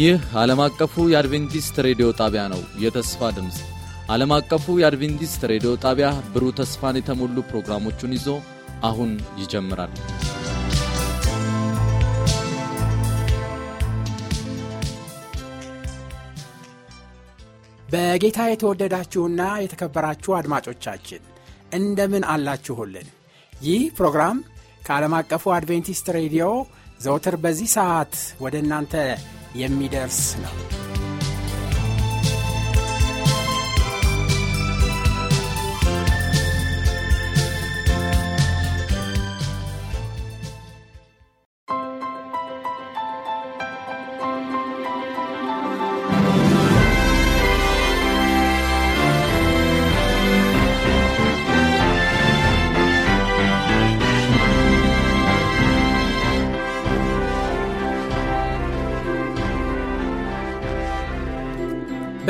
ይህ ዓለም አቀፉ የአድቬንቲስት ሬዲዮ ጣቢያ ነው። የተስፋ ድምፅ ዓለም አቀፉ የአድቬንቲስት ሬዲዮ ጣቢያ ብሩህ ተስፋን የተሞሉ ፕሮግራሞቹን ይዞ አሁን ይጀምራል። በጌታ የተወደዳችሁና የተከበራችሁ አድማጮቻችን እንደምን አላችሁልን? ይህ ፕሮግራም ከዓለም አቀፉ አድቬንቲስት ሬዲዮ ዘውትር በዚህ ሰዓት ወደ እናንተ የሚደርስ ነው።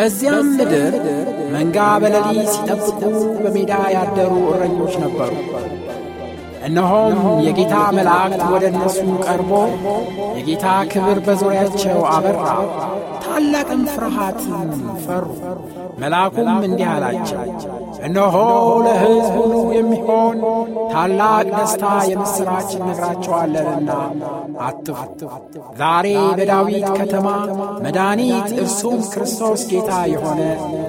በዚያም ምድር መንጋ በሌሊት ሲጠብቁ በሜዳ ያደሩ እረኞች ነበሩ። እነሆም የጌታ መላእክት ወደ እነሱ ቀርቦ የጌታ ክብር በዙሪያቸው አበራ፣ ታላቅም ፍርሃትም ፈሩ። መልአኩም እንዲህ አላቸው፣ እነሆ ለሕዝብ ሁሉ የሚሆን ታላቅ ደስታ የምሥራች እነግራቸዋለንና አትፍሩ። ዛሬ በዳዊት ከተማ መድኃኒት እርሱም ክርስቶስ ጌታ የሆነ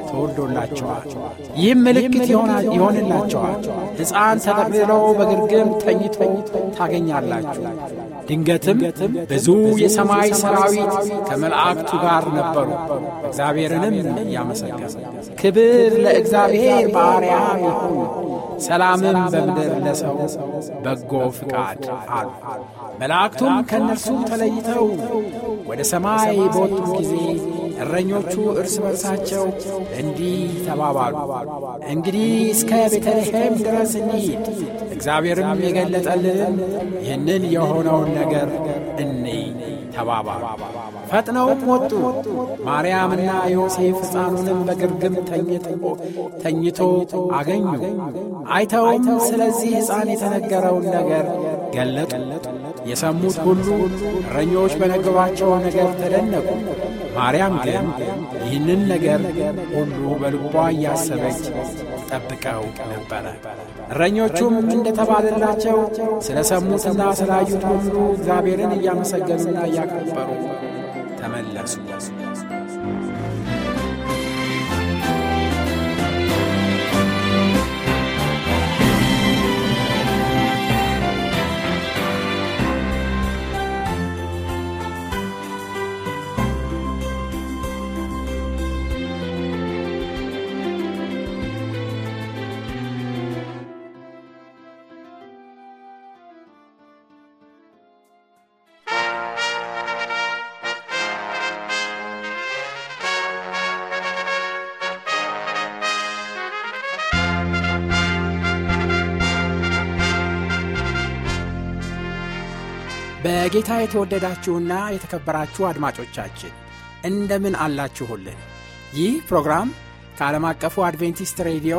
ተወልዶላቸዋል። ይህም ምልክት ይሆንላቸዋል፣ ሕፃን ተጠቅልሎ በግርግም ተኝቶ ታገኛላችሁ። ድንገትም ብዙ የሰማይ ሰራዊት ከመላእክቱ ጋር ነበሩ፣ እግዚአብሔርንም እያመሰገኑ ክብር ለእግዚአብሔር በአርያም ይሁን፣ ሰላምም በምድር ለሰው በጎ ፍቃድ አሉ። መላእክቱም ከእነርሱ ተለይተው ወደ ሰማይ በወጡ ጊዜ እረኞቹ እርስ በርሳቸው እንዲህ ተባባሉ፣ እንግዲህ እስከ ቤተልሔም ድረስ እንሂድ፣ እግዚአብሔርም የገለጠልን ይህንን የሆነውን ነገር እንይ ተባባሉ። ፈጥነውም ወጡ። ማርያምና ዮሴፍ ሕፃኑንም በግርግም ተኝቶ አገኙ። አይተውም ስለዚህ ሕፃን የተነገረውን ነገር ገለጡ። የሰሙት ሁሉ እረኞች በነገሯቸው ነገር ተደነቁ። ማርያም ግን ይህንን ነገር ሁሉ በልቧ እያሰበች ጠብቀው ነበረ። እረኞቹም እንደተባለላቸው ስለ ሰሙትና ስላዩት ሁሉ እግዚአብሔርን እያመሰገኑና እያከበሩ يتملك በጌታ የተወደዳችሁና የተከበራችሁ አድማጮቻችን እንደምን አላችሁልን? ይህ ፕሮግራም ከዓለም አቀፉ አድቬንቲስት ሬዲዮ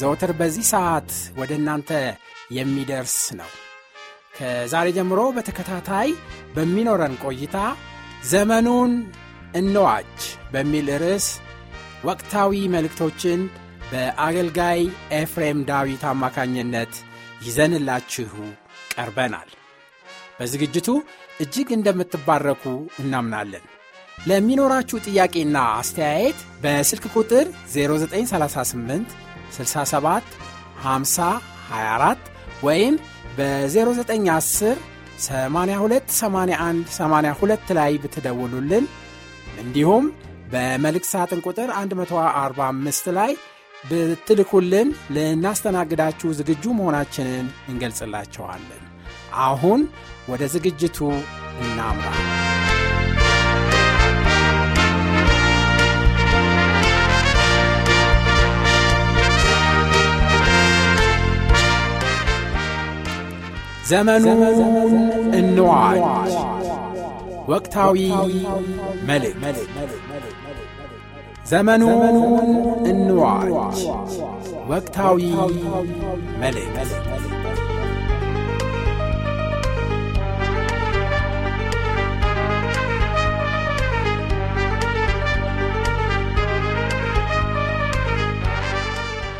ዘወትር በዚህ ሰዓት ወደ እናንተ የሚደርስ ነው። ከዛሬ ጀምሮ በተከታታይ በሚኖረን ቆይታ ዘመኑን እንዋጅ በሚል ርዕስ ወቅታዊ መልእክቶችን በአገልጋይ ኤፍሬም ዳዊት አማካኝነት ይዘንላችሁ ቀርበናል። በዝግጅቱ እጅግ እንደምትባረኩ እናምናለን። ለሚኖራችሁ ጥያቄና አስተያየት በስልክ ቁጥር 0938 67 50 24 ወይም በ0910 82 81 82 ላይ ብትደውሉልን እንዲሁም በመልእክት ሳጥን ቁጥር 145 ላይ ብትልኩልን ልናስተናግዳችሁ ዝግጁ መሆናችንን እንገልጽላቸዋለን። አሁን ወደ ዝግጅቱ እናምራ። ዘመኑን እንዋጅ ወቅታዊ መልእክት። ዘመኑን እንዋጅ ወቅታዊ መልእክት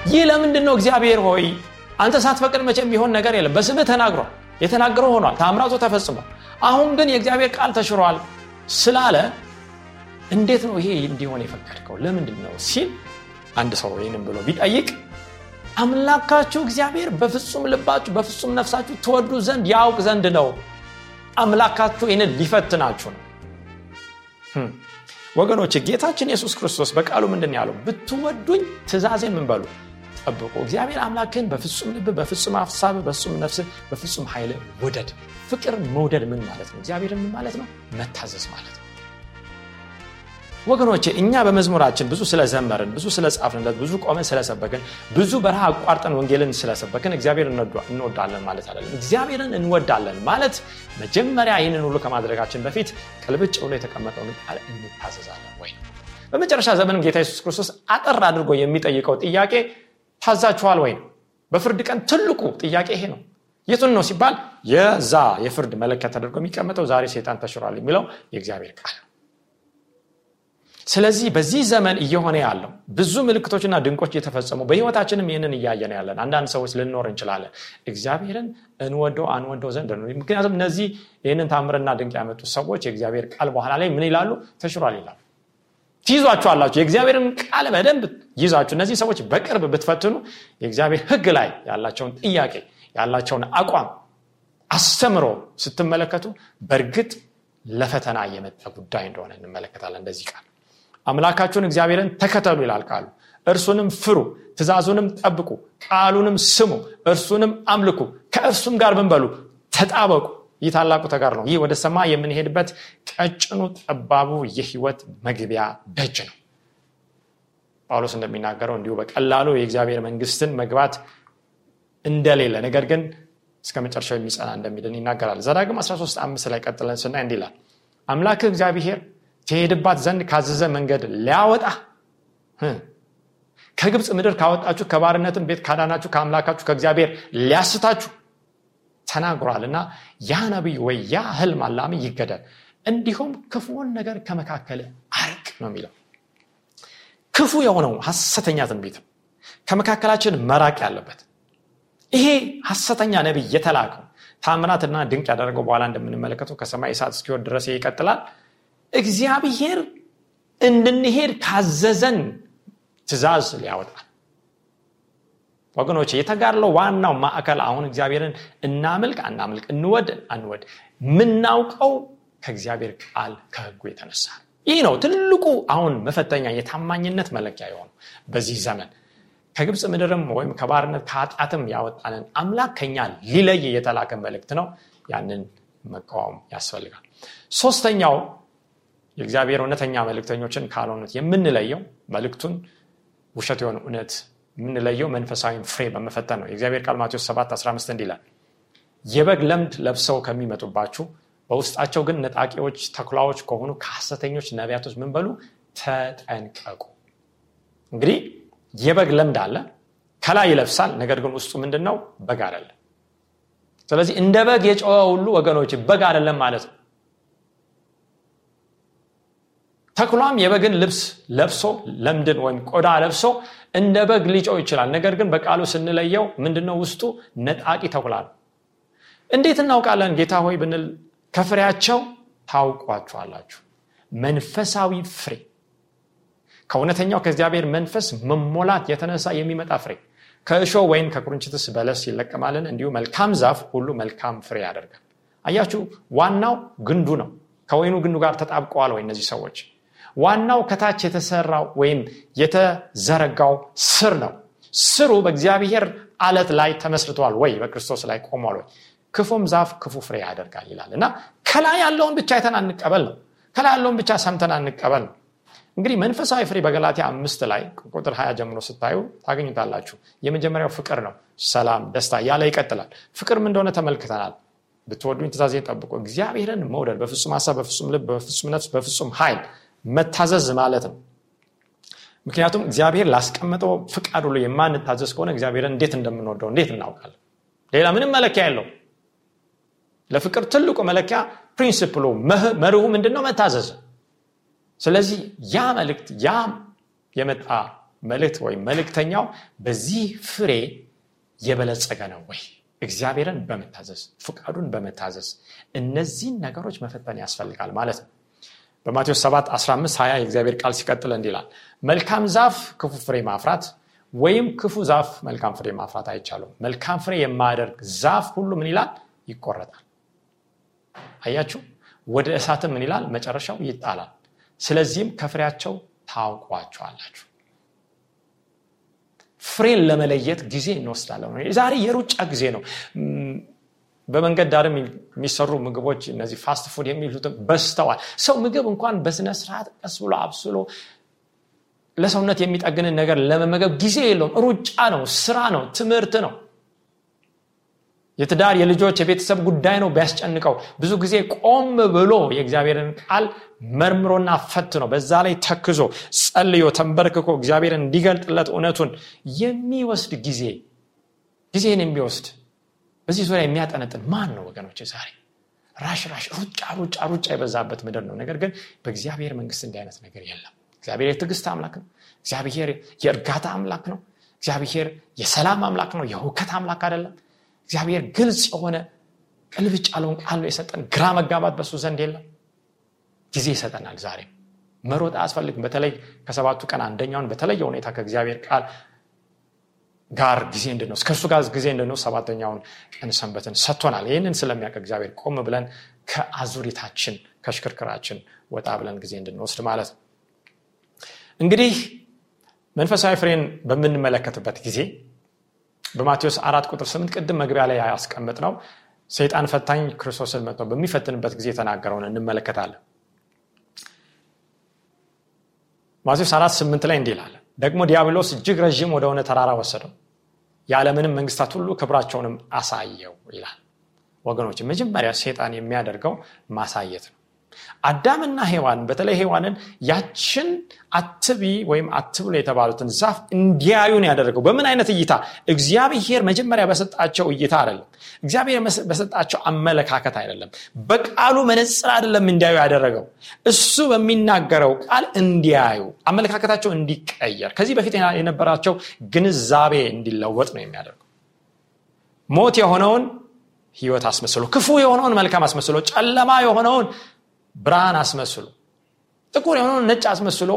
ይህ ለምንድን ነው እግዚአብሔር ሆይ አንተ ሳትፈቅድ መቼም ቢሆን ነገር የለም። በስምህ ተናግሯል። የተናገረው ሆኗል። ታምራቱ ተፈጽሟል። አሁን ግን የእግዚአብሔር ቃል ተሽሯል ስላለ እንዴት ነው ይሄ እንዲሆን የፈቀድከው? ለምንድን ነው ሲል አንድ ሰው ይህንም ብሎ ቢጠይቅ አምላካችሁ እግዚአብሔር በፍጹም ልባችሁ በፍጹም ነፍሳችሁ ትወዱ ዘንድ ያውቅ ዘንድ ነው። አምላካችሁ ይህንን ሊፈትናችሁ ነው። ወገኖች ጌታችን ኢየሱስ ክርስቶስ በቃሉ ምንድን ያለው? ብትወዱኝ ትእዛዜን ምን ጠብቁ እግዚአብሔር አምላክን በፍጹም ልብ በፍጹም ሀሳብ በፍጹም ነፍስ በፍጹም ኃይል ውደድ። ፍቅር መውደድ ምን ማለት ነው? እግዚአብሔር ምን ማለት ነው? መታዘዝ ማለት ነው። ወገኖቼ እኛ በመዝሙራችን ብዙ ስለዘመርን ብዙ ስለጻፍንለት ብዙ ቆመን ስለሰበክን ብዙ በረሃ አቋርጠን ወንጌልን ስለሰበክን እግዚአብሔር እንወዳለን ማለት አለን እግዚአብሔርን እንወዳለን ማለት መጀመሪያ ይህንን ሁሉ ከማድረጋችን በፊት ቅልብጭ ብሎ የተቀመጠውን ቃል እንታዘዛለን ወይ በመጨረሻ ዘመንም ጌታ የሱስ ክርስቶስ አጠር አድርጎ የሚጠይቀው ጥያቄ ታዛችኋል ወይ? ነው በፍርድ ቀን ትልቁ ጥያቄ ይሄ ነው። የቱን ነው ሲባል የዛ የፍርድ መለከት ተደርጎ የሚቀመጠው ዛሬ ሴጣን ተሽሯል የሚለው የእግዚአብሔር ቃል። ስለዚህ በዚህ ዘመን እየሆነ ያለው ብዙ ምልክቶችና ድንቆች እየተፈጸሙ በህይወታችንም ይህንን እያየን ያለን አንዳንድ ሰዎች ልንኖር እንችላለን። እግዚአብሔርን እንወደው አንወደው ዘንድ ምክንያቱም እነዚህ ይህንን ታምርና ድንቅ ያመጡ ሰዎች የእግዚአብሔር ቃል በኋላ ላይ ምን ይላሉ? ተሽሯል ይላሉ ትይዟችኋላችሁ የእግዚአብሔርን ቃል በደንብ ይዛችሁ እነዚህ ሰዎች በቅርብ ብትፈትኑ የእግዚአብሔር ህግ ላይ ያላቸውን ጥያቄ ያላቸውን አቋም አስተምሮ ስትመለከቱ በእርግጥ ለፈተና የመጣ ጉዳይ እንደሆነ እንመለከታለን። እንደዚህ ቃል አምላካችሁን እግዚአብሔርን ተከተሉ ይላል ቃሉ። እርሱንም ፍሩ ትእዛዙንም ጠብቁ ቃሉንም ስሙ እርሱንም አምልኩ ከእርሱም ጋር ብንበሉ ተጣበቁ ይህ ታላቁ ተጋር ነው። ይህ ወደ ሰማይ የምንሄድበት ቀጭኑ ጠባቡ የህይወት መግቢያ ደጅ ነው። ጳውሎስ እንደሚናገረው እንዲሁ በቀላሉ የእግዚአብሔር መንግስትን መግባት እንደሌለ ነገር ግን እስከ መጨረሻው የሚጸና እንደሚድን ይናገራል። ዘዳግም 13 አምስት ላይ ቀጥለን ስናይ እንዲላል አምላክ እግዚአብሔር ትሄድባት ዘንድ ካዘዘ መንገድ ሊያወጣ ከግብፅ ምድር ካወጣችሁ ከባርነትም ቤት ካዳናችሁ ከአምላካችሁ ከእግዚአብሔር ሊያስታችሁ ተናግሯል እና ያ ነቢይ ወይ ያ ህልም አላሚ ይገደል። እንዲሁም ክፉውን ነገር ከመካከል አርቅ ነው የሚለው። ክፉ የሆነው ሐሰተኛ ትንቢት ከመካከላችን መራቅ ያለበት። ይሄ ሐሰተኛ ነቢይ የተላከው ታምናትና ድንቅ ያደረገው በኋላ እንደምንመለከተው ከሰማይ እሳት እስኪወድ ድረስ ይቀጥላል። እግዚአብሔር እንድንሄድ ካዘዘን ትእዛዝ ሊያወጣል ወገኖች የተጋድለው ዋናው ማዕከል አሁን እግዚአብሔርን እናምልክ አናምልክ እንወድ አንወድ የምናውቀው ከእግዚአብሔር ቃል ከህጉ የተነሳ ይህ ነው ትልቁ አሁን መፈተኛ የታማኝነት መለኪያ የሆኑ በዚህ ዘመን። ከግብፅ ምድርም ወይም ከባርነት ከኃጢአትም ያወጣንን አምላክ ከኛ ሊለይ የተላከ መልእክት ነው። ያንን መቃወም ያስፈልጋል። ሶስተኛው የእግዚአብሔር እውነተኛ መልእክተኞችን ካልሆኑት የምንለየው መልእክቱን ውሸት የሆነ እውነት የምንለየው መንፈሳዊን ፍሬ በመፈተን ነው። የእግዚአብሔር ቃል ማቴዎስ 7 15 እንዲላል የበግ ለምድ ለብሰው ከሚመጡባችሁ በውስጣቸው ግን ነጣቂዎች ተኩላዎች ከሆኑ ከሐሰተኞች ነቢያቶች ምን በሉ? ተጠንቀቁ። እንግዲህ የበግ ለምድ አለ ከላይ ይለብሳል ነገር ግን ውስጡ ምንድን ነው በግ አደለም ስለዚህ እንደ በግ የጨወ ሁሉ ወገኖች በግ አደለም ማለት ነው ተኩላም የበግን ልብስ ለብሶ ለምድን ወይም ቆዳ ለብሶ እንደ በግ ሊጨው ይችላል። ነገር ግን በቃሉ ስንለየው ምንድነው ውስጡ? ነጣቂ ተኩላ ነው። እንዴት እናውቃለን? ጌታ ሆይ ብንል ከፍሬያቸው ታውቋችኋላችሁ መንፈሳዊ ፍሬ። ከእውነተኛው ከእግዚአብሔር መንፈስ መሞላት የተነሳ የሚመጣ ፍሬ። ከእሾ ወይም ከቁርንችትስ በለስ ይለቀማልን? እንዲሁ መልካም ዛፍ ሁሉ መልካም ፍሬ ያደርጋል። አያችሁ ዋናው ግንዱ ነው። ከወይኑ ግንዱ ጋር ተጣብቀዋል ወይ እነዚህ ሰዎች ዋናው ከታች የተሰራው ወይም የተዘረጋው ስር ነው። ስሩ በእግዚአብሔር አለት ላይ ተመስርተዋል ወይ? በክርስቶስ ላይ ቆሟል ወይ? ክፉም ዛፍ ክፉ ፍሬ ያደርጋል ይላል። እና ከላይ ያለውን ብቻ አይተን አንቀበል ነው። ከላይ ያለውን ብቻ ሰምተን አንቀበል ነው። እንግዲህ መንፈሳዊ ፍሬ በገላትያ አምስት ላይ ቁጥር ሀያ ጀምሮ ስታዩ ታገኙታላችሁ። የመጀመሪያው ፍቅር ነው። ሰላም ደስታ ያለ ይቀጥላል። ፍቅርም እንደሆነ ተመልክተናል። ብትወዱኝ ትእዛዜ ጠብቁ። እግዚአብሔርን መውደድ በፍጹም ሀሳብ በፍጹም ልብ በፍጹም ነፍስ በፍጹም ኃይል መታዘዝ ማለት ነው። ምክንያቱም እግዚአብሔር ላስቀመጠው ፍቃድ ሁሉ የማንታዘዝ ከሆነ እግዚአብሔርን እንዴት እንደምንወደው እንዴት እናውቃለን? ሌላ ምንም መለኪያ የለው ለፍቅር ትልቁ መለኪያ ፕሪንስፕሉ መርሁ ምንድን ነው መታዘዝ። ስለዚህ ያ መልእክት ያ የመጣ መልእክት ወይም መልእክተኛው በዚህ ፍሬ የበለጸገ ነው ወይ? እግዚአብሔርን በመታዘዝ ፍቃዱን በመታዘዝ እነዚህን ነገሮች መፈተን ያስፈልጋል ማለት ነው በማቴዎስ 7 15 20 የእግዚአብሔር ቃል ሲቀጥል እንዲላል መልካም ዛፍ ክፉ ፍሬ ማፍራት ወይም ክፉ ዛፍ መልካም ፍሬ ማፍራት አይቻሉም መልካም ፍሬ የማያደርግ ዛፍ ሁሉ ምን ይላል? ይቆረጣል። አያችሁ? ወደ እሳትም ምን ይላል? መጨረሻው ይጣላል። ስለዚህም ከፍሬያቸው ታውቋቸዋላችሁ። ፍሬን ለመለየት ጊዜ እንወስዳለን። ዛሬ የሩጫ ጊዜ ነው በመንገድ ዳርም የሚሰሩ ምግቦች እነዚህ fast food የሚሉትም በስተዋል ሰው ምግብ እንኳን በስነ ስርዓት ቀስ ብሎ አብስሎ ለሰውነት የሚጠግንን ነገር ለመመገብ ጊዜ የለውም። ሩጫ ነው ስራ ነው ትምህርት ነው። የትዳር የልጆች የቤተሰብ ጉዳይ ነው ቢያስጨንቀው። ብዙ ጊዜ ቆም ብሎ የእግዚአብሔርን ቃል መርምሮና ፈት ነው በዛ ላይ ተክዞ ጸልዮ ተንበርክኮ እግዚአብሔርን እንዲገልጥለት እውነቱን የሚወስድ ጊዜ ጊዜን የሚወስድ በዚህ ዙሪያ የሚያጠነጥን ማን ነው ወገኖች ዛሬ ራሽ ራሽ ሩጫ ሩጫ ሩጫ የበዛበት ምድር ነው። ነገር ግን በእግዚአብሔር መንግስት እንዲህ አይነት ነገር የለም። እግዚአብሔር የትዕግስት አምላክ ነው። እግዚአብሔር የእርጋታ አምላክ ነው። እግዚአብሔር የሰላም አምላክ ነው። የውከት አምላክ አይደለም። እግዚአብሔር ግልጽ የሆነ ቅልብጭ ያለውን ቃል የሰጠን። ግራ መጋባት በሱ ዘንድ የለም። ጊዜ ይሰጠናል ዛሬ። መሮጥ አያስፈልግም። በተለይ ከሰባቱ ቀን አንደኛውን በተለየ ሁኔታ ከእግዚአብሔር ቃል ጋር ጊዜ እንድንወስድ ከእርሱ ጋር ጊዜ እንድንወስድ ሰባተኛውን ቀን ሰንበትን ሰጥቶናል። ይህንን ስለሚያውቅ እግዚአብሔር ቆም ብለን ከአዙሪታችን ከሽክርክራችን ወጣ ብለን ጊዜ እንድንወስድ ማለት ነው። እንግዲህ መንፈሳዊ ፍሬን በምንመለከትበት ጊዜ በማቴዎስ አራት ቁጥር ስምንት ቅድም መግቢያ ላይ ያስቀምጥ ነው ሰይጣን ፈታኝ ክርስቶስን መጥቶ በሚፈትንበት ጊዜ የተናገረውን እንመለከታለን። ማቴዎስ አራት ስምንት ላይ እንዲህ ይላል ደግሞ ዲያብሎስ እጅግ ረዥም ወደሆነ ተራራ ወሰደው። የዓለምንም መንግስታት ሁሉ ክብራቸውንም አሳየው ይላል። ወገኖች መጀመሪያ ሴጣን የሚያደርገው ማሳየት ነው አዳምና ሔዋን በተለይ ሔዋንን ያችን አትቢ ወይም አትብሎ የተባሉትን ዛፍ እንዲያዩን ያደረገው። በምን አይነት እይታ? እግዚአብሔር መጀመሪያ በሰጣቸው እይታ አይደለም። እግዚአብሔር በሰጣቸው አመለካከት አይደለም። በቃሉ መነፅር አይደለም እንዲያዩ ያደረገው። እሱ በሚናገረው ቃል እንዲያዩ አመለካከታቸው እንዲቀየር ከዚህ በፊት የነበራቸው ግንዛቤ እንዲለወጥ ነው የሚያደርገው። ሞት የሆነውን ህይወት አስመስሎ ክፉ የሆነውን መልካም አስመስሎ ጨለማ የሆነውን ብርሃን አስመስሎ ጥቁር የሆነውን ነጭ አስመስሎ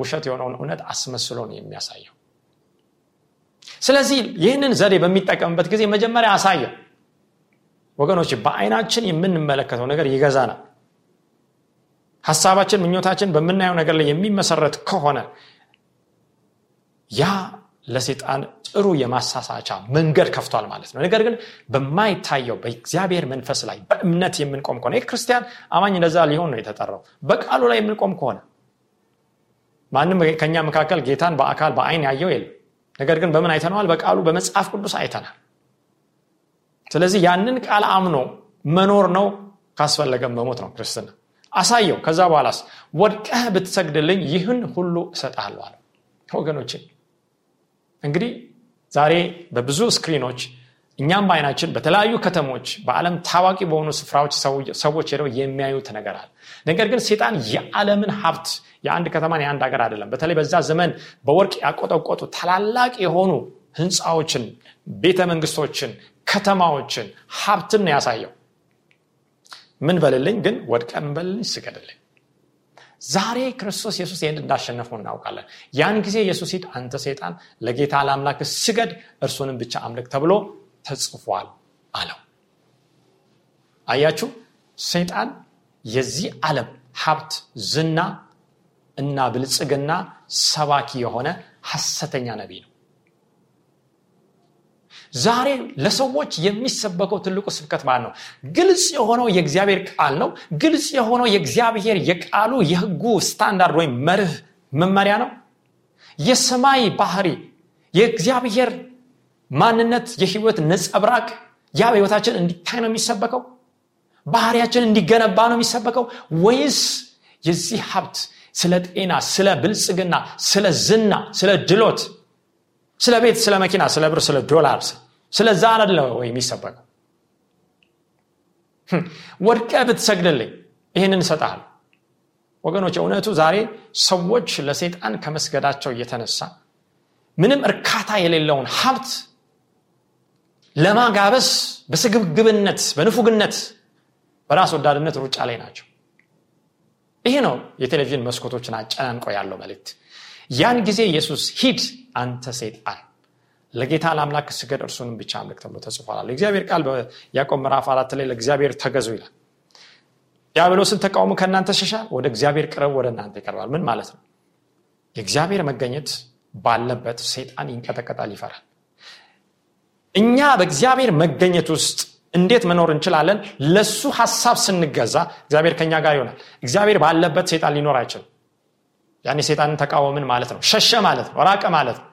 ውሸት የሆነውን እውነት አስመስሎ ነው የሚያሳየው። ስለዚህ ይህንን ዘዴ በሚጠቀምበት ጊዜ መጀመሪያ አሳየው። ወገኖች በአይናችን የምንመለከተው ነገር ይገዛናል። ሀሳባችን ምኞታችን በምናየው ነገር ላይ የሚመሰረት ከሆነ ያ ለሴጣን ጥሩ የማሳሳቻ መንገድ ከፍቷል ማለት ነው። ነገር ግን በማይታየው በእግዚአብሔር መንፈስ ላይ በእምነት የምንቆም ከሆነ ክርስቲያን አማኝ እንደዛ ሊሆን ነው የተጠራው። በቃሉ ላይ የምንቆም ከሆነ ማንም ከኛ መካከል ጌታን በአካል በአይን ያየው የለም። ነገር ግን በምን አይተነዋል? በቃሉ በመጽሐፍ ቅዱስ አይተናል። ስለዚህ ያንን ቃል አምኖ መኖር ነው ካስፈለገም መሞት ነው ክርስትና። አሳየው። ከዛ በኋላስ ወድቀህ ብትሰግድልኝ ይህን ሁሉ እሰጣለሁ አለ ወገኖቼ እንግዲህ ዛሬ በብዙ ስክሪኖች እኛም በአይናችን በተለያዩ ከተሞች በዓለም ታዋቂ በሆኑ ስፍራዎች ሰዎች ሄደው የሚያዩት ነገር አለ። ነገር ግን ሴጣን የዓለምን ሀብት የአንድ ከተማን የአንድ ሀገር አይደለም። በተለይ በዛ ዘመን በወርቅ ያቆጠቆጡ ታላላቅ የሆኑ ህንፃዎችን ቤተ መንግስቶችን ከተማዎችን ሀብትን ያሳየው። ምን በልልኝ ግን ወድቀ ምን በልልኝ ስገድልኝ ዛሬ ክርስቶስ ኢየሱስ ይህን እንዳሸነፈው እናውቃለን። ያን ጊዜ ኢየሱስ ሂድ አንተ ሰይጣን ለጌታ ለአምላክ ስገድ እርሱንም ብቻ አምልክ ተብሎ ተጽፏል አለው። አያችሁ ሰይጣን የዚህ ዓለም ሀብት ዝና እና ብልጽግና ሰባኪ የሆነ ሐሰተኛ ነቢይ ነው ዛሬ ለሰዎች የሚሰበከው ትልቁ ስብከት ማለት ነው ግልጽ የሆነው የእግዚአብሔር ቃል ነው። ግልጽ የሆነው የእግዚአብሔር የቃሉ የህጉ ስታንዳርድ ወይም መርህ መመሪያ ነው። የሰማይ ባህሪ የእግዚአብሔር ማንነት የህይወት ነጸብራቅ ያ በህይወታችን እንዲታይ ነው የሚሰበከው? ባህሪያችን እንዲገነባ ነው የሚሰበከው? ወይስ የዚህ ሀብት ስለ ጤና ስለ ብልጽግና ስለ ዝና ስለ ድሎት ስለ ቤት ስለ መኪና ስለ ብር ስለ ዶላር ስለዛ አደለ ወይ የሚሰበከው? ወድቀ ብትሰግድልኝ ይህንን እሰጠሃል ወገኖች እውነቱ ዛሬ ሰዎች ለሰይጣን ከመስገዳቸው እየተነሳ ምንም እርካታ የሌለውን ሀብት ለማጋበስ በስግብግብነት በንፉግነት በራስ ወዳድነት ሩጫ ላይ ናቸው። ይሄ ነው የቴሌቪዥን መስኮቶችን አጨናንቆ ያለው መልእክት። ያን ጊዜ ኢየሱስ ሂድ አንተ ሴጣን ለጌታ ለአምላክ ስገድ እርሱንም ብቻ አምልክ ተብሎ ተጽፏል እግዚአብሔር ቃል በያቆብ ምዕራፍ አራት ላይ ለእግዚአብሔር ተገዙ ይላል። ዲያብሎስን ተቃውሞ ከእናንተ ሸሻ ወደ እግዚአብሔር ቅረብ ወደ እናንተ ይቀርባል። ምን ማለት ነው? የእግዚአብሔር መገኘት ባለበት ሴጣን ይንቀጠቀጣል ይፈራል። እኛ በእግዚአብሔር መገኘት ውስጥ እንዴት መኖር እንችላለን? ለሱ ሀሳብ ስንገዛ እግዚአብሔር ከኛ ጋር ይሆናል። እግዚአብሔር ባለበት ሴጣን ሊኖር አይችልም። ያኔ ሴጣንን ተቃወምን ማለት ነው። ሸሸ ማለት ነው። ራቀ ማለት ነው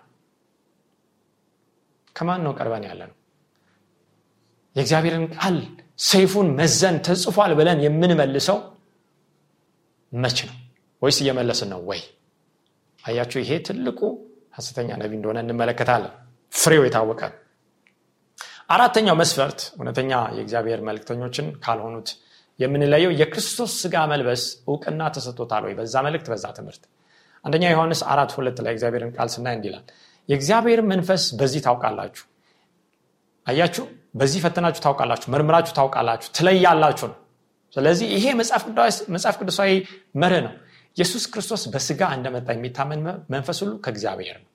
ከማን ነው ቀርበን ያለ ነው የእግዚአብሔርን ቃል ሰይፉን መዘን ተጽፏል ብለን የምንመልሰው መች ነው? ወይስ እየመለስን ነው ወይ? አያችሁ ይሄ ትልቁ ሐሰተኛ ነቢ እንደሆነ እንመለከታለን። ፍሬው የታወቀ አራተኛው መስፈርት እውነተኛ የእግዚአብሔር መልክተኞችን ካልሆኑት የምንለየው የክርስቶስ ስጋ መልበስ እውቅና ተሰጥቶታል ወይ? በዛ መልእክት በዛ ትምህርት። አንደኛ ዮሐንስ አራት ሁለት ላይ እግዚአብሔርን ቃል ስናይ እንዲላል የእግዚአብሔር መንፈስ በዚህ ታውቃላችሁ? አያችሁ? በዚህ ፈተናችሁ ታውቃላችሁ? መርምራችሁ ታውቃላችሁ? ትለያላችሁ ነው። ስለዚህ ይሄ መጽሐፍ ቅዱሳዊ መርህ ነው። ኢየሱስ ክርስቶስ በስጋ እንደመጣ የሚታመን መንፈስ ሁሉ ከእግዚአብሔር ነው።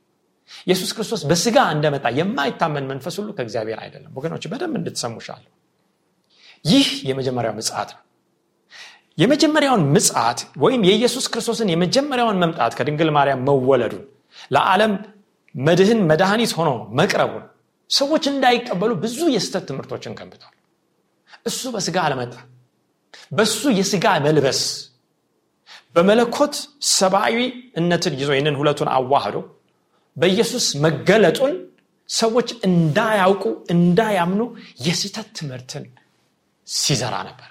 ኢየሱስ ክርስቶስ በስጋ እንደመጣ የማይታመን መንፈስ ሁሉ ከእግዚአብሔር አይደለም። ወገኖች በደንብ እንድትሰሙሻለሁ ይህ የመጀመሪያው ምጽት ነው። የመጀመሪያውን ምጽት ወይም የኢየሱስ ክርስቶስን የመጀመሪያውን መምጣት ከድንግል ማርያም መወለዱን ለዓለም መድህን መድኃኒት ሆኖ መቅረቡን ሰዎች እንዳይቀበሉ ብዙ የስተት ትምህርቶችን ገንብቷል። እሱ በስጋ አለመጣ በሱ የስጋ መልበስ በመለኮት ሰብአዊ እነትን ይዞ ይህንን ሁለቱን አዋህዶ በኢየሱስ መገለጡን ሰዎች እንዳያውቁ እንዳያምኑ የስህተት ትምህርትን ሲዘራ ነበር።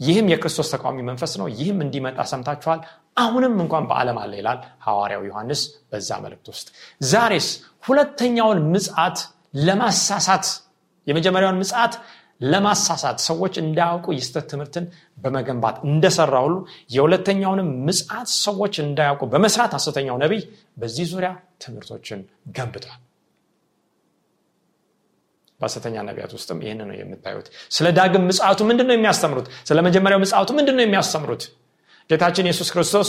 ይህም የክርስቶስ ተቃዋሚ መንፈስ ነው። ይህም እንዲመጣ ሰምታችኋል አሁንም እንኳን በዓለም አለ ይላል ሐዋርያው ዮሐንስ በዛ መልእክት ውስጥ። ዛሬስ ሁለተኛውን ምጽት ለማሳሳት የመጀመሪያውን ምጽት ለማሳሳት ሰዎች እንዳያውቁ የስተት ትምህርትን በመገንባት እንደሰራ ሁሉ የሁለተኛውንም ምጽት ሰዎች እንዳያውቁ በመስራት ሐሰተኛው ነቢይ በዚህ ዙሪያ ትምህርቶችን ገንብቷል። በሐሰተኛ ነቢያት ውስጥም ይህን ነው የምታዩት። ስለ ዳግም ምጽቱ ምንድን ነው የሚያስተምሩት? ስለ መጀመሪያው ምጽቱ ምንድን ነው የሚያስተምሩት ጌታችን ኢየሱስ ክርስቶስ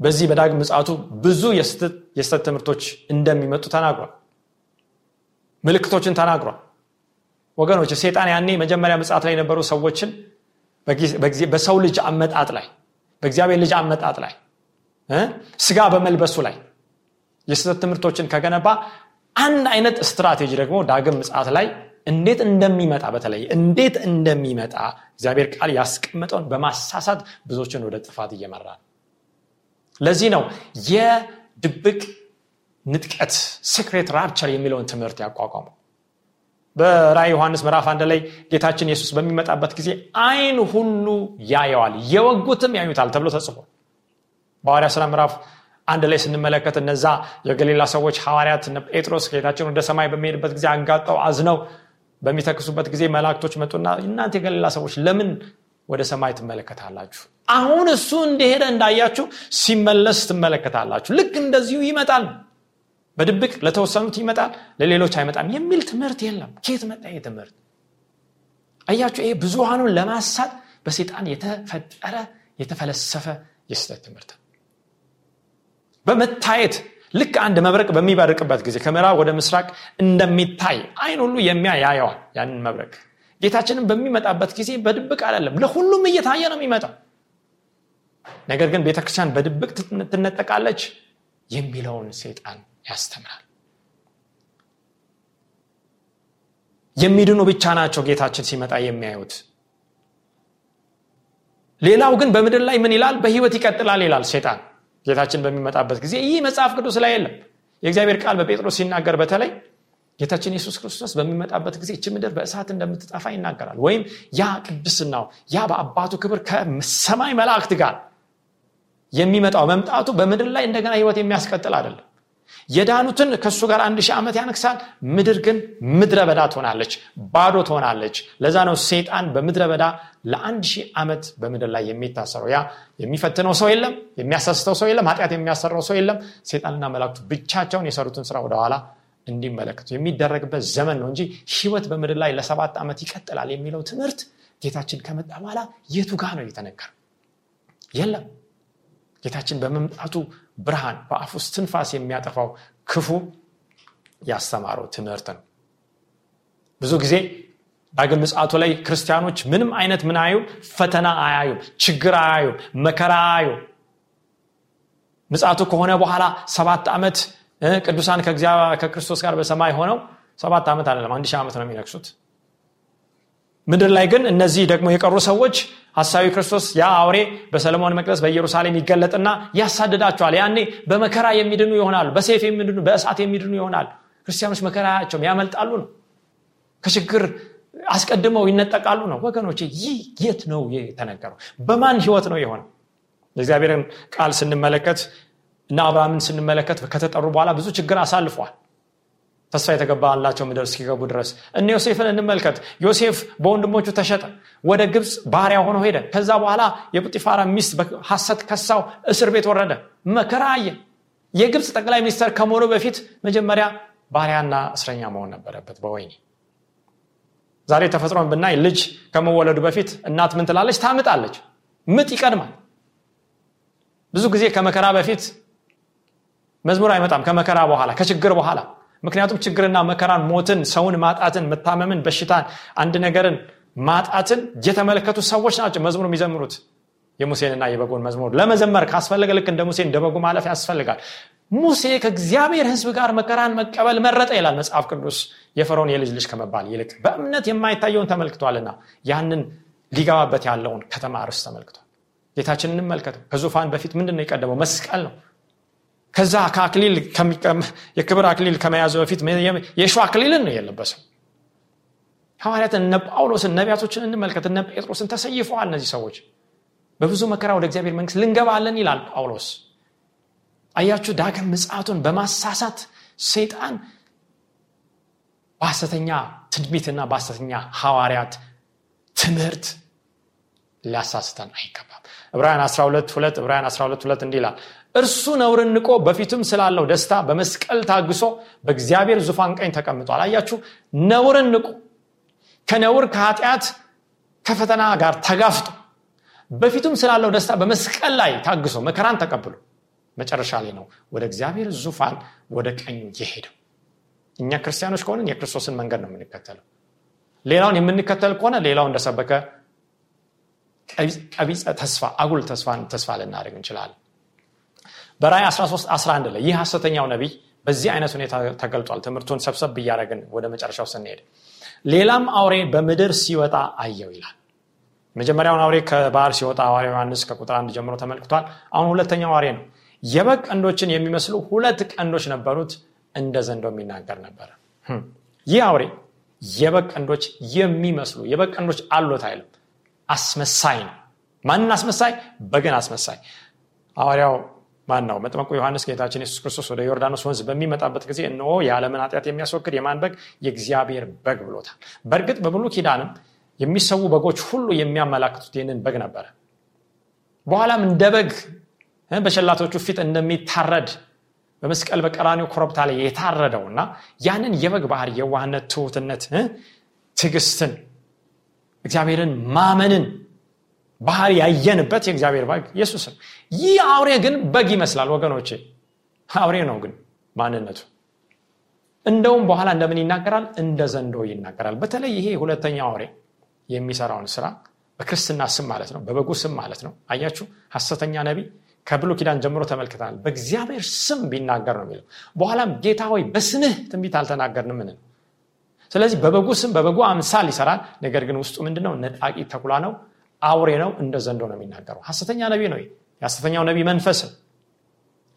በዚህ በዳግም ምጽቱ ብዙ የስተት ትምህርቶች እንደሚመጡ ተናግሯል። ምልክቶችን ተናግሯል። ወገኖች ሴጣን ያኔ መጀመሪያ ምጽት ላይ የነበሩ ሰዎችን በሰው ልጅ አመጣጥ ላይ በእግዚአብሔር ልጅ አመጣጥ ላይ ስጋ በመልበሱ ላይ የስህተት ትምህርቶችን ከገነባ አንድ አይነት ስትራቴጂ ደግሞ ዳግም ምጽት ላይ እንዴት እንደሚመጣ በተለይ እንዴት እንደሚመጣ እግዚአብሔር ቃል ያስቀመጠውን በማሳሳት ብዙዎችን ወደ ጥፋት እየመራ ለዚህ ነው የድብቅ ንጥቀት secret rapture የሚለውን ትምህርት ያቋቋመው። በራዕይ ዮሐንስ ምዕራፍ አንድ ላይ ጌታችን ኢየሱስ በሚመጣበት ጊዜ አይን ሁሉ ያየዋል የወጉትም ያዩታል ተብሎ ተጽፏል። በሐዋርያ ስራ ምዕራፍ አንድ ላይ ስንመለከት እነዛ የገሊላ ሰዎች ሐዋርያት ጴጥሮስ ጌታችን ወደ ሰማይ በሚሄድበት ጊዜ አንጋጠው አዝነው በሚተክዙበት ጊዜ መላእክቶች መጡና እናንተ የገሊላ ሰዎች ለምን ወደ ሰማይ ትመለከታላችሁ? አሁን እሱ እንደሄደ እንዳያችሁ ሲመለስ ትመለከታላችሁ። ልክ እንደዚሁ ይመጣል። በድብቅ ለተወሰኑት ይመጣል ለሌሎች አይመጣም የሚል ትምህርት የለም። ኬት መጣ ይህ ትምህርት? አያችሁ ይሄ ብዙሃኑን ለማሳት በሴጣን የተፈጠረ የተፈለሰፈ የስህተት ትምህርት። በመታየት ልክ አንድ መብረቅ በሚበርቅበት ጊዜ ከምዕራብ ወደ ምስራቅ እንደሚታይ አይን ሁሉ የሚያይ ያየዋል ያንን መብረቅ። ጌታችንን በሚመጣበት ጊዜ በድብቅ አይደለም ለሁሉም እየታየ ነው የሚመጣው። ነገር ግን ቤተክርስቲያን በድብቅ ትነጠቃለች የሚለውን ሴጣን ያስተምራል። የሚድኑ ብቻ ናቸው ጌታችን ሲመጣ የሚያዩት። ሌላው ግን በምድር ላይ ምን ይላል? በህይወት ይቀጥላል ይላል ሴጣን ጌታችን በሚመጣበት ጊዜ ይህ መጽሐፍ ቅዱስ ላይ የለም። የእግዚአብሔር ቃል በጴጥሮስ ሲናገር በተለይ ጌታችን ኢየሱስ ክርስቶስ በሚመጣበት ጊዜ እች ምድር በእሳት እንደምትጠፋ ይናገራል። ወይም ያ ቅድስናው ያ በአባቱ ክብር ከሰማይ መላእክት ጋር የሚመጣው መምጣቱ በምድር ላይ እንደገና ህይወት የሚያስቀጥል አይደለም የዳኑትን ከእሱ ጋር አንድ ሺህ ዓመት ያነግሳል። ምድር ግን ምድረ በዳ ትሆናለች ባዶ ትሆናለች። ለዛ ነው ሴጣን በምድረ በዳ ለአንድ ሺህ ዓመት በምድር ላይ የሚታሰረው። ያ የሚፈትነው ሰው የለም የሚያሳስተው ሰው የለም ኃጢአት የሚያሰራው ሰው የለም። ሴጣንና መላክቱ ብቻቸውን የሰሩትን ስራ ወደኋላ እንዲመለከቱ የሚደረግበት ዘመን ነው እንጂ ህይወት በምድር ላይ ለሰባት ዓመት ይቀጥላል የሚለው ትምህርት ጌታችን ከመጣ በኋላ የቱ ጋ ነው የተነገረው? የለም። ጌታችን በመምጣቱ ብርሃን በአፍ ውስጥ ትንፋስ የሚያጠፋው ክፉ ያስተማረው ትምህርት ነው። ብዙ ጊዜ ዳግም ምጽአቱ ላይ ክርስቲያኖች ምንም አይነት ምን አዩ ፈተና አያዩም ችግር አያዩም መከራ አያዩ ምጽአቱ ከሆነ በኋላ ሰባት ዓመት ቅዱሳን ከክርስቶስ ጋር በሰማይ ሆነው ሰባት ዓመት አይደለም አንድ ሺህ ዓመት ነው የሚነግሱት ምድር ላይ ግን እነዚህ ደግሞ የቀሩ ሰዎች ሀሳዊ ክርስቶስ ያ አውሬ በሰለሞን መቅደስ በኢየሩሳሌም ይገለጥና ያሳድዳቸዋል። ያኔ በመከራ የሚድኑ ይሆናሉ በሴፍ የሚድኑ በእሳት የሚድኑ ይሆናሉ። ክርስቲያኖች መከራ ያቸውም ያመልጣሉ ነው። ከችግር አስቀድመው ይነጠቃሉ ነው። ወገኖች ይህ የት ነው የተነገረው? በማን ህይወት ነው የሆነ የእግዚአብሔርን ቃል ስንመለከት እና አብርሃምን ስንመለከት ከተጠሩ በኋላ ብዙ ችግር አሳልፏል ተስፋ የተገባላቸው ምድር እስኪገቡ ድረስ። እነ ዮሴፍን እንመልከት። ዮሴፍ በወንድሞቹ ተሸጠ ወደ ግብፅ ባሪያ ሆኖ ሄደ። ከዛ በኋላ የጲጢፋራ ሚስት በሐሰት ከሳው እስር ቤት ወረደ። መከራ አየ። የግብፅ ጠቅላይ ሚኒስተር ከመሆኑ በፊት መጀመሪያ ባሪያና እስረኛ መሆን ነበረበት በወይኔ ዛሬ ተፈጥሮን ብናይ ልጅ ከመወለዱ በፊት እናት ምን ትላለች? ታምጣለች። ምጥ ይቀድማል። ብዙ ጊዜ ከመከራ በፊት መዝሙር አይመጣም። ከመከራ በኋላ ከችግር በኋላ ምክንያቱም ችግርና መከራን ሞትን ሰውን ማጣትን መታመምን በሽታን አንድ ነገርን ማጣትን የተመለከቱ ሰዎች ናቸው መዝሙር የሚዘምሩት። የሙሴንና የበጎን መዝሙር ለመዘመር ካስፈለገ ልክ እንደ ሙሴ እንደ በጉ ማለፍ ያስፈልጋል። ሙሴ ከእግዚአብሔር ህዝብ ጋር መከራን መቀበል መረጠ ይላል መጽሐፍ ቅዱስ። የፈርዖን የልጅ ልጅ ከመባል ይልቅ በእምነት የማይታየውን ተመልክቷልና ያንን ሊገባበት ያለውን ከተማ ርስ ተመልክቷል። ጌታችን እንመልከተው። ከዙፋን በፊት ምንድን ነው የቀደመው? መስቀል ነው ከዛ ከአክሊል የክብር አክሊል ከመያዙ በፊት የሸ አክሊልን ነው የለበሰው። ሐዋርያትን እነ ጳውሎስን ነቢያቶችን እንመልከት። እነ ጴጥሮስን ተሰይፈዋል እነዚህ ሰዎች። በብዙ መከራ ወደ እግዚአብሔር መንግስት ልንገባለን ይላል ጳውሎስ። አያችሁ ዳግም ምጽቱን በማሳሳት ሰይጣን በሐሰተኛ ትድሚትና በሐሰተኛ ሐዋርያት ትምህርት ሊያሳስተን አይገባም። ዕብራውያን 12 2 ዕብራውያን 12 2 እንዲህ ይላል እርሱ ነውርን ንቆ በፊቱም ስላለው ደስታ በመስቀል ታግሶ በእግዚአብሔር ዙፋን ቀኝ ተቀምጧል። አያችሁ? ነውርን ንቆ ከነውር ከኃጢአት ከፈተና ጋር ተጋፍጦ በፊቱም ስላለው ደስታ በመስቀል ላይ ታግሶ መከራን ተቀብሎ መጨረሻ ላይ ነው ወደ እግዚአብሔር ዙፋን ወደ ቀኙ የሄደው። እኛ ክርስቲያኖች ከሆንን የክርስቶስን መንገድ ነው የምንከተለው። ሌላውን የምንከተል ከሆነ ሌላው እንደሰበከ ቀቢፀ ተስፋ አጉል ተስፋ ልናደርግ እንችላለን በራይ 13 11 ላይ ይህ ሐሰተኛው ነቢይ በዚህ አይነት ሁኔታ ተገልጧል። ትምህርቱን ሰብሰብ እያደረግን ወደ መጨረሻው ስንሄድ ሌላም አውሬ በምድር ሲወጣ አየው ይላል። መጀመሪያውን አውሬ ከባህር ሲወጣ አዋሪ ዮሐንስ ከቁጥር አንድ ጀምሮ ተመልክቷል። አሁን ሁለተኛው አውሬ ነው። የበግ ቀንዶችን የሚመስሉ ሁለት ቀንዶች ነበሩት እንደ ዘንዶ የሚናገር ነበረ ይህ አውሬ የበግ ቀንዶች የሚመስሉ የበግ ቀንዶች አሉት አይልም። አስመሳይ ነው። ማንን አስመሳይ? በግን አስመሳይ። ሐዋርያው ማን ነው መጥመቁ ዮሐንስ ጌታችን የሱስ ክርስቶስ ወደ ዮርዳኖስ ወንዝ በሚመጣበት ጊዜ እነሆ የዓለምን ኃጢአት የሚያስወግድ የማን በግ? የእግዚአብሔር በግ ብሎታል። በእርግጥ በብሉ ኪዳንም የሚሰዉ በጎች ሁሉ የሚያመላክቱት ይህንን በግ ነበረ። በኋላም እንደ በግ በሸላቶቹ ፊት እንደሚታረድ በመስቀል በቀራኒው ኮረብታ ላይ የታረደው እና ያንን የበግ ባህር የዋህነት ትሁትነት ትግስትን እግዚአብሔርን ማመንን ባህር ያየንበት የእግዚአብሔር በግ ኢየሱስ ነው ይህ አውሬ ግን በግ ይመስላል ወገኖቼ። አውሬ ነው ግን ማንነቱ። እንደውም በኋላ እንደምን ይናገራል? እንደ ዘንዶ ይናገራል። በተለይ ይሄ ሁለተኛው አውሬ የሚሰራውን ስራ በክርስትና ስም ማለት ነው በበጉ ስም ማለት ነው። አያችሁ? ሐሰተኛ ነቢ ከብሎ ኪዳን ጀምሮ ተመልክተናል። በእግዚአብሔር ስም ቢናገር ነው የሚለው። በኋላም ጌታ ሆይ በስምህ ትንቢት አልተናገርንም ምን ስለዚህ በበጉ ስም በበጉ አምሳል ይሰራል። ነገር ግን ውስጡ ምንድነው? ነጣቂ ተኩላ ነው አውሬ ነው እንደ ዘንዶ ነው የሚናገረው። ሐሰተኛ ነቢ ነው የሐሰተኛው ነቢ መንፈስ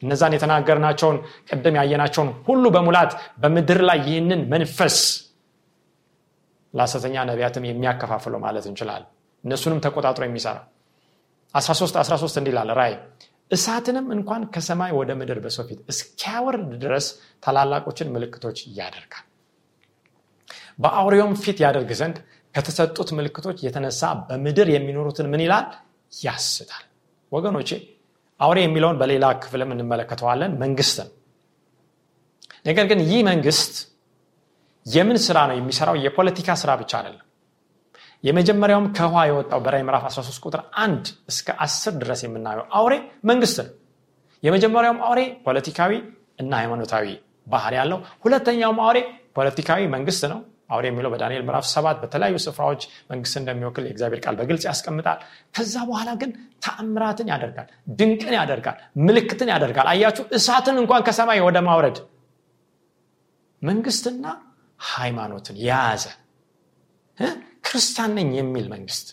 እነዛን የተናገርናቸውን ቅድም ያየናቸውን ሁሉ በሙላት በምድር ላይ ይህንን መንፈስ ለሐሰተኛ ነቢያትም የሚያከፋፍለው ማለት እንችላለን። እነሱንም ተቆጣጥሮ የሚሰራ 13 13 እንዲላል ራይ እሳትንም እንኳን ከሰማይ ወደ ምድር በሰው ፊት እስኪያወርድ ድረስ ታላላቆችን ምልክቶች ያደርጋል። በአውሬውም ፊት ያደርግ ዘንድ ከተሰጡት ምልክቶች የተነሳ በምድር የሚኖሩትን ምን ይላል? ያስታል። ወገኖቼ አውሬ የሚለውን በሌላ ክፍልም እንመለከተዋለን። መንግስትን ነገር ግን ይህ መንግስት የምን ስራ ነው የሚሰራው? የፖለቲካ ስራ ብቻ አይደለም። የመጀመሪያውም ከውሃ የወጣው በራይ ምዕራፍ 13 ቁጥር 1 እስከ 10 ድረስ የምናየው አውሬ መንግስት ነው። የመጀመሪያውም አውሬ ፖለቲካዊ እና ሃይማኖታዊ ባህር ያለው ሁለተኛውም አውሬ ፖለቲካዊ መንግስት ነው አውሬ የሚለው በዳንኤል ምዕራፍ ሰባት በተለያዩ ስፍራዎች መንግስት እንደሚወክል የእግዚአብሔር ቃል በግልጽ ያስቀምጣል። ከዛ በኋላ ግን ተአምራትን ያደርጋል ድንቅን ያደርጋል ምልክትን ያደርጋል። አያችሁ እሳትን እንኳን ከሰማይ ወደ ማውረድ መንግስትና ሃይማኖትን የያዘ ክርስቲያን ነኝ የሚል መንግስት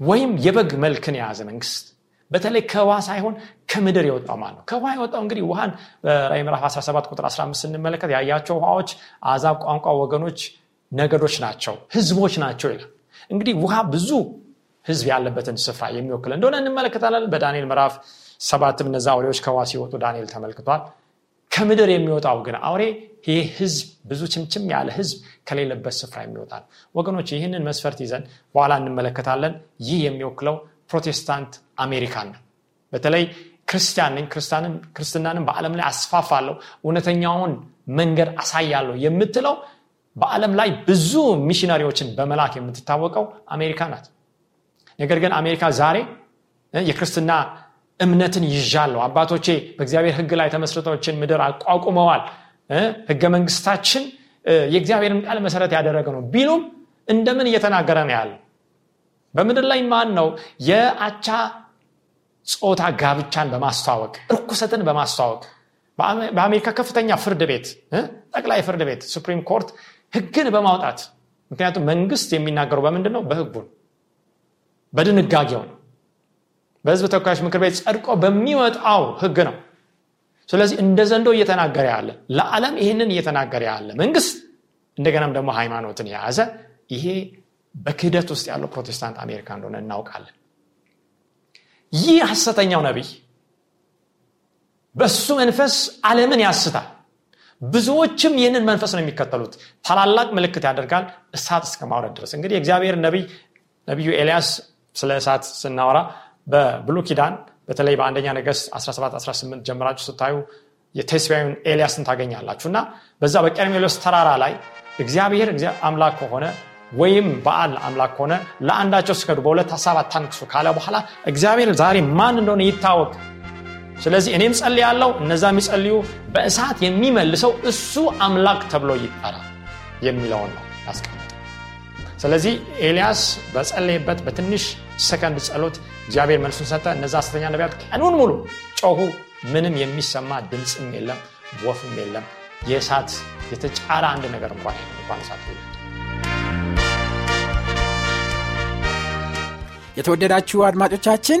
ወይም የበግ መልክን የያዘ መንግስት በተለይ ከውሃ ሳይሆን ከምድር የወጣው ማለት ነው? ከውሃ የወጣው እንግዲህ ውሃን በራይ ምዕራፍ 17 ቁጥር 15 ስንመለከት ያያቸው ውሃዎች አዛብ ቋንቋ ወገኖች ነገዶች ናቸው ህዝቦች ናቸው ይላል። እንግዲህ ውሃ ብዙ ህዝብ ያለበትን ስፍራ የሚወክል እንደሆነ እንመለከታለን። በዳንኤል ምዕራፍ ሰባትም እነዛ አውሬዎች ከውሃ ሲወጡ ዳንኤል ተመልክቷል። ከምድር የሚወጣው ግን አውሬ ይህ ህዝብ ብዙ ችምችም ያለ ህዝብ ከሌለበት ስፍራ የሚወጣ ነው። ወገኖች ይህንን መስፈርት ይዘን በኋላ እንመለከታለን። ይህ የሚወክለው ፕሮቴስታንት አሜሪካን ነው። በተለይ ክርስቲያን ነኝ ክርስትናንም በዓለም ላይ አስፋፋለሁ እውነተኛውን መንገድ አሳያለሁ የምትለው በዓለም ላይ ብዙ ሚሽነሪዎችን በመላክ የምትታወቀው አሜሪካ ናት። ነገር ግን አሜሪካ ዛሬ የክርስትና እምነትን ይዣለሁ። አባቶቼ በእግዚአብሔር ህግ ላይ ተመስርቶችን ምድር አቋቁመዋል። ህገ መንግስታችን የእግዚአብሔርን ቃል መሰረት ያደረገ ነው ቢሉም እንደምን እየተናገረ ነው ያለው? በምድር ላይ ማን ነው የአቻ ጾታ ጋብቻን በማስተዋወቅ እርኩሰትን በማስተዋወቅ በአሜሪካ ከፍተኛ ፍርድ ቤት ጠቅላይ ፍርድ ቤት Supreme Court ህግን በማውጣት። ምክንያቱም መንግስት የሚናገረው በምንድን ነው። በህጉ በድንጋጌው ነው። በህዝብ ተወካዮች ምክር ቤት ጸድቆ በሚወጣው ህግ ነው። ስለዚህ እንደ ዘንዶ እየተናገረ ያለ ለዓለም ይህንን እየተናገረ ያለ መንግስት እንደገናም ደግሞ ሃይማኖትን የያዘ ይሄ በክህደት ውስጥ ያለው ፕሮቴስታንት አሜሪካ እንደሆነ እናውቃለን። ይህ ሐሰተኛው ነቢይ በሱ መንፈስ ዓለምን ያስታል ብዙዎችም ይህንን መንፈስ ነው የሚከተሉት። ታላላቅ ምልክት ያደርጋል እሳት እስከ ማውረድ ድረስ። እንግዲህ እግዚአብሔር ነቢይ ነቢዩ ኤልያስ ስለ እሳት ስናወራ በብሉ ኪዳን በተለይ በአንደኛ ነገስ 17 18 ጀምራችሁ ስታዩ የቴስቢያዊን ኤልያስን ታገኛላችሁ። እና በዛ በቀርሜሎስ ተራራ ላይ እግዚአብሔር አምላክ ከሆነ ወይም በዓል አምላክ ከሆነ ለአንዳቸው ስገዱ በሁለት ሀሳብ አታንክሱ ካለ በኋላ እግዚአብሔር ዛሬ ማን እንደሆነ ይታወቅ ስለዚህ እኔም ጸል ያለው እነዛ የሚጸልዩ በእሳት የሚመልሰው እሱ አምላክ ተብሎ ይጠራል የሚለውን ነው ያስቀምጠ ስለዚህ ኤልያስ በጸለይበት በትንሽ ሰከንድ ጸሎት እግዚአብሔር መልሱን ሰጠ። እነዛ ሐሰተኛ ነቢያት ቀኑን ሙሉ ጮሁ ምንም የሚሰማ ድምፅም የለም ወፍም የለም። የእሳት የተጫረ አንድ ነገር እንኳን እንኳን እሳት የተወደዳችሁ አድማጮቻችን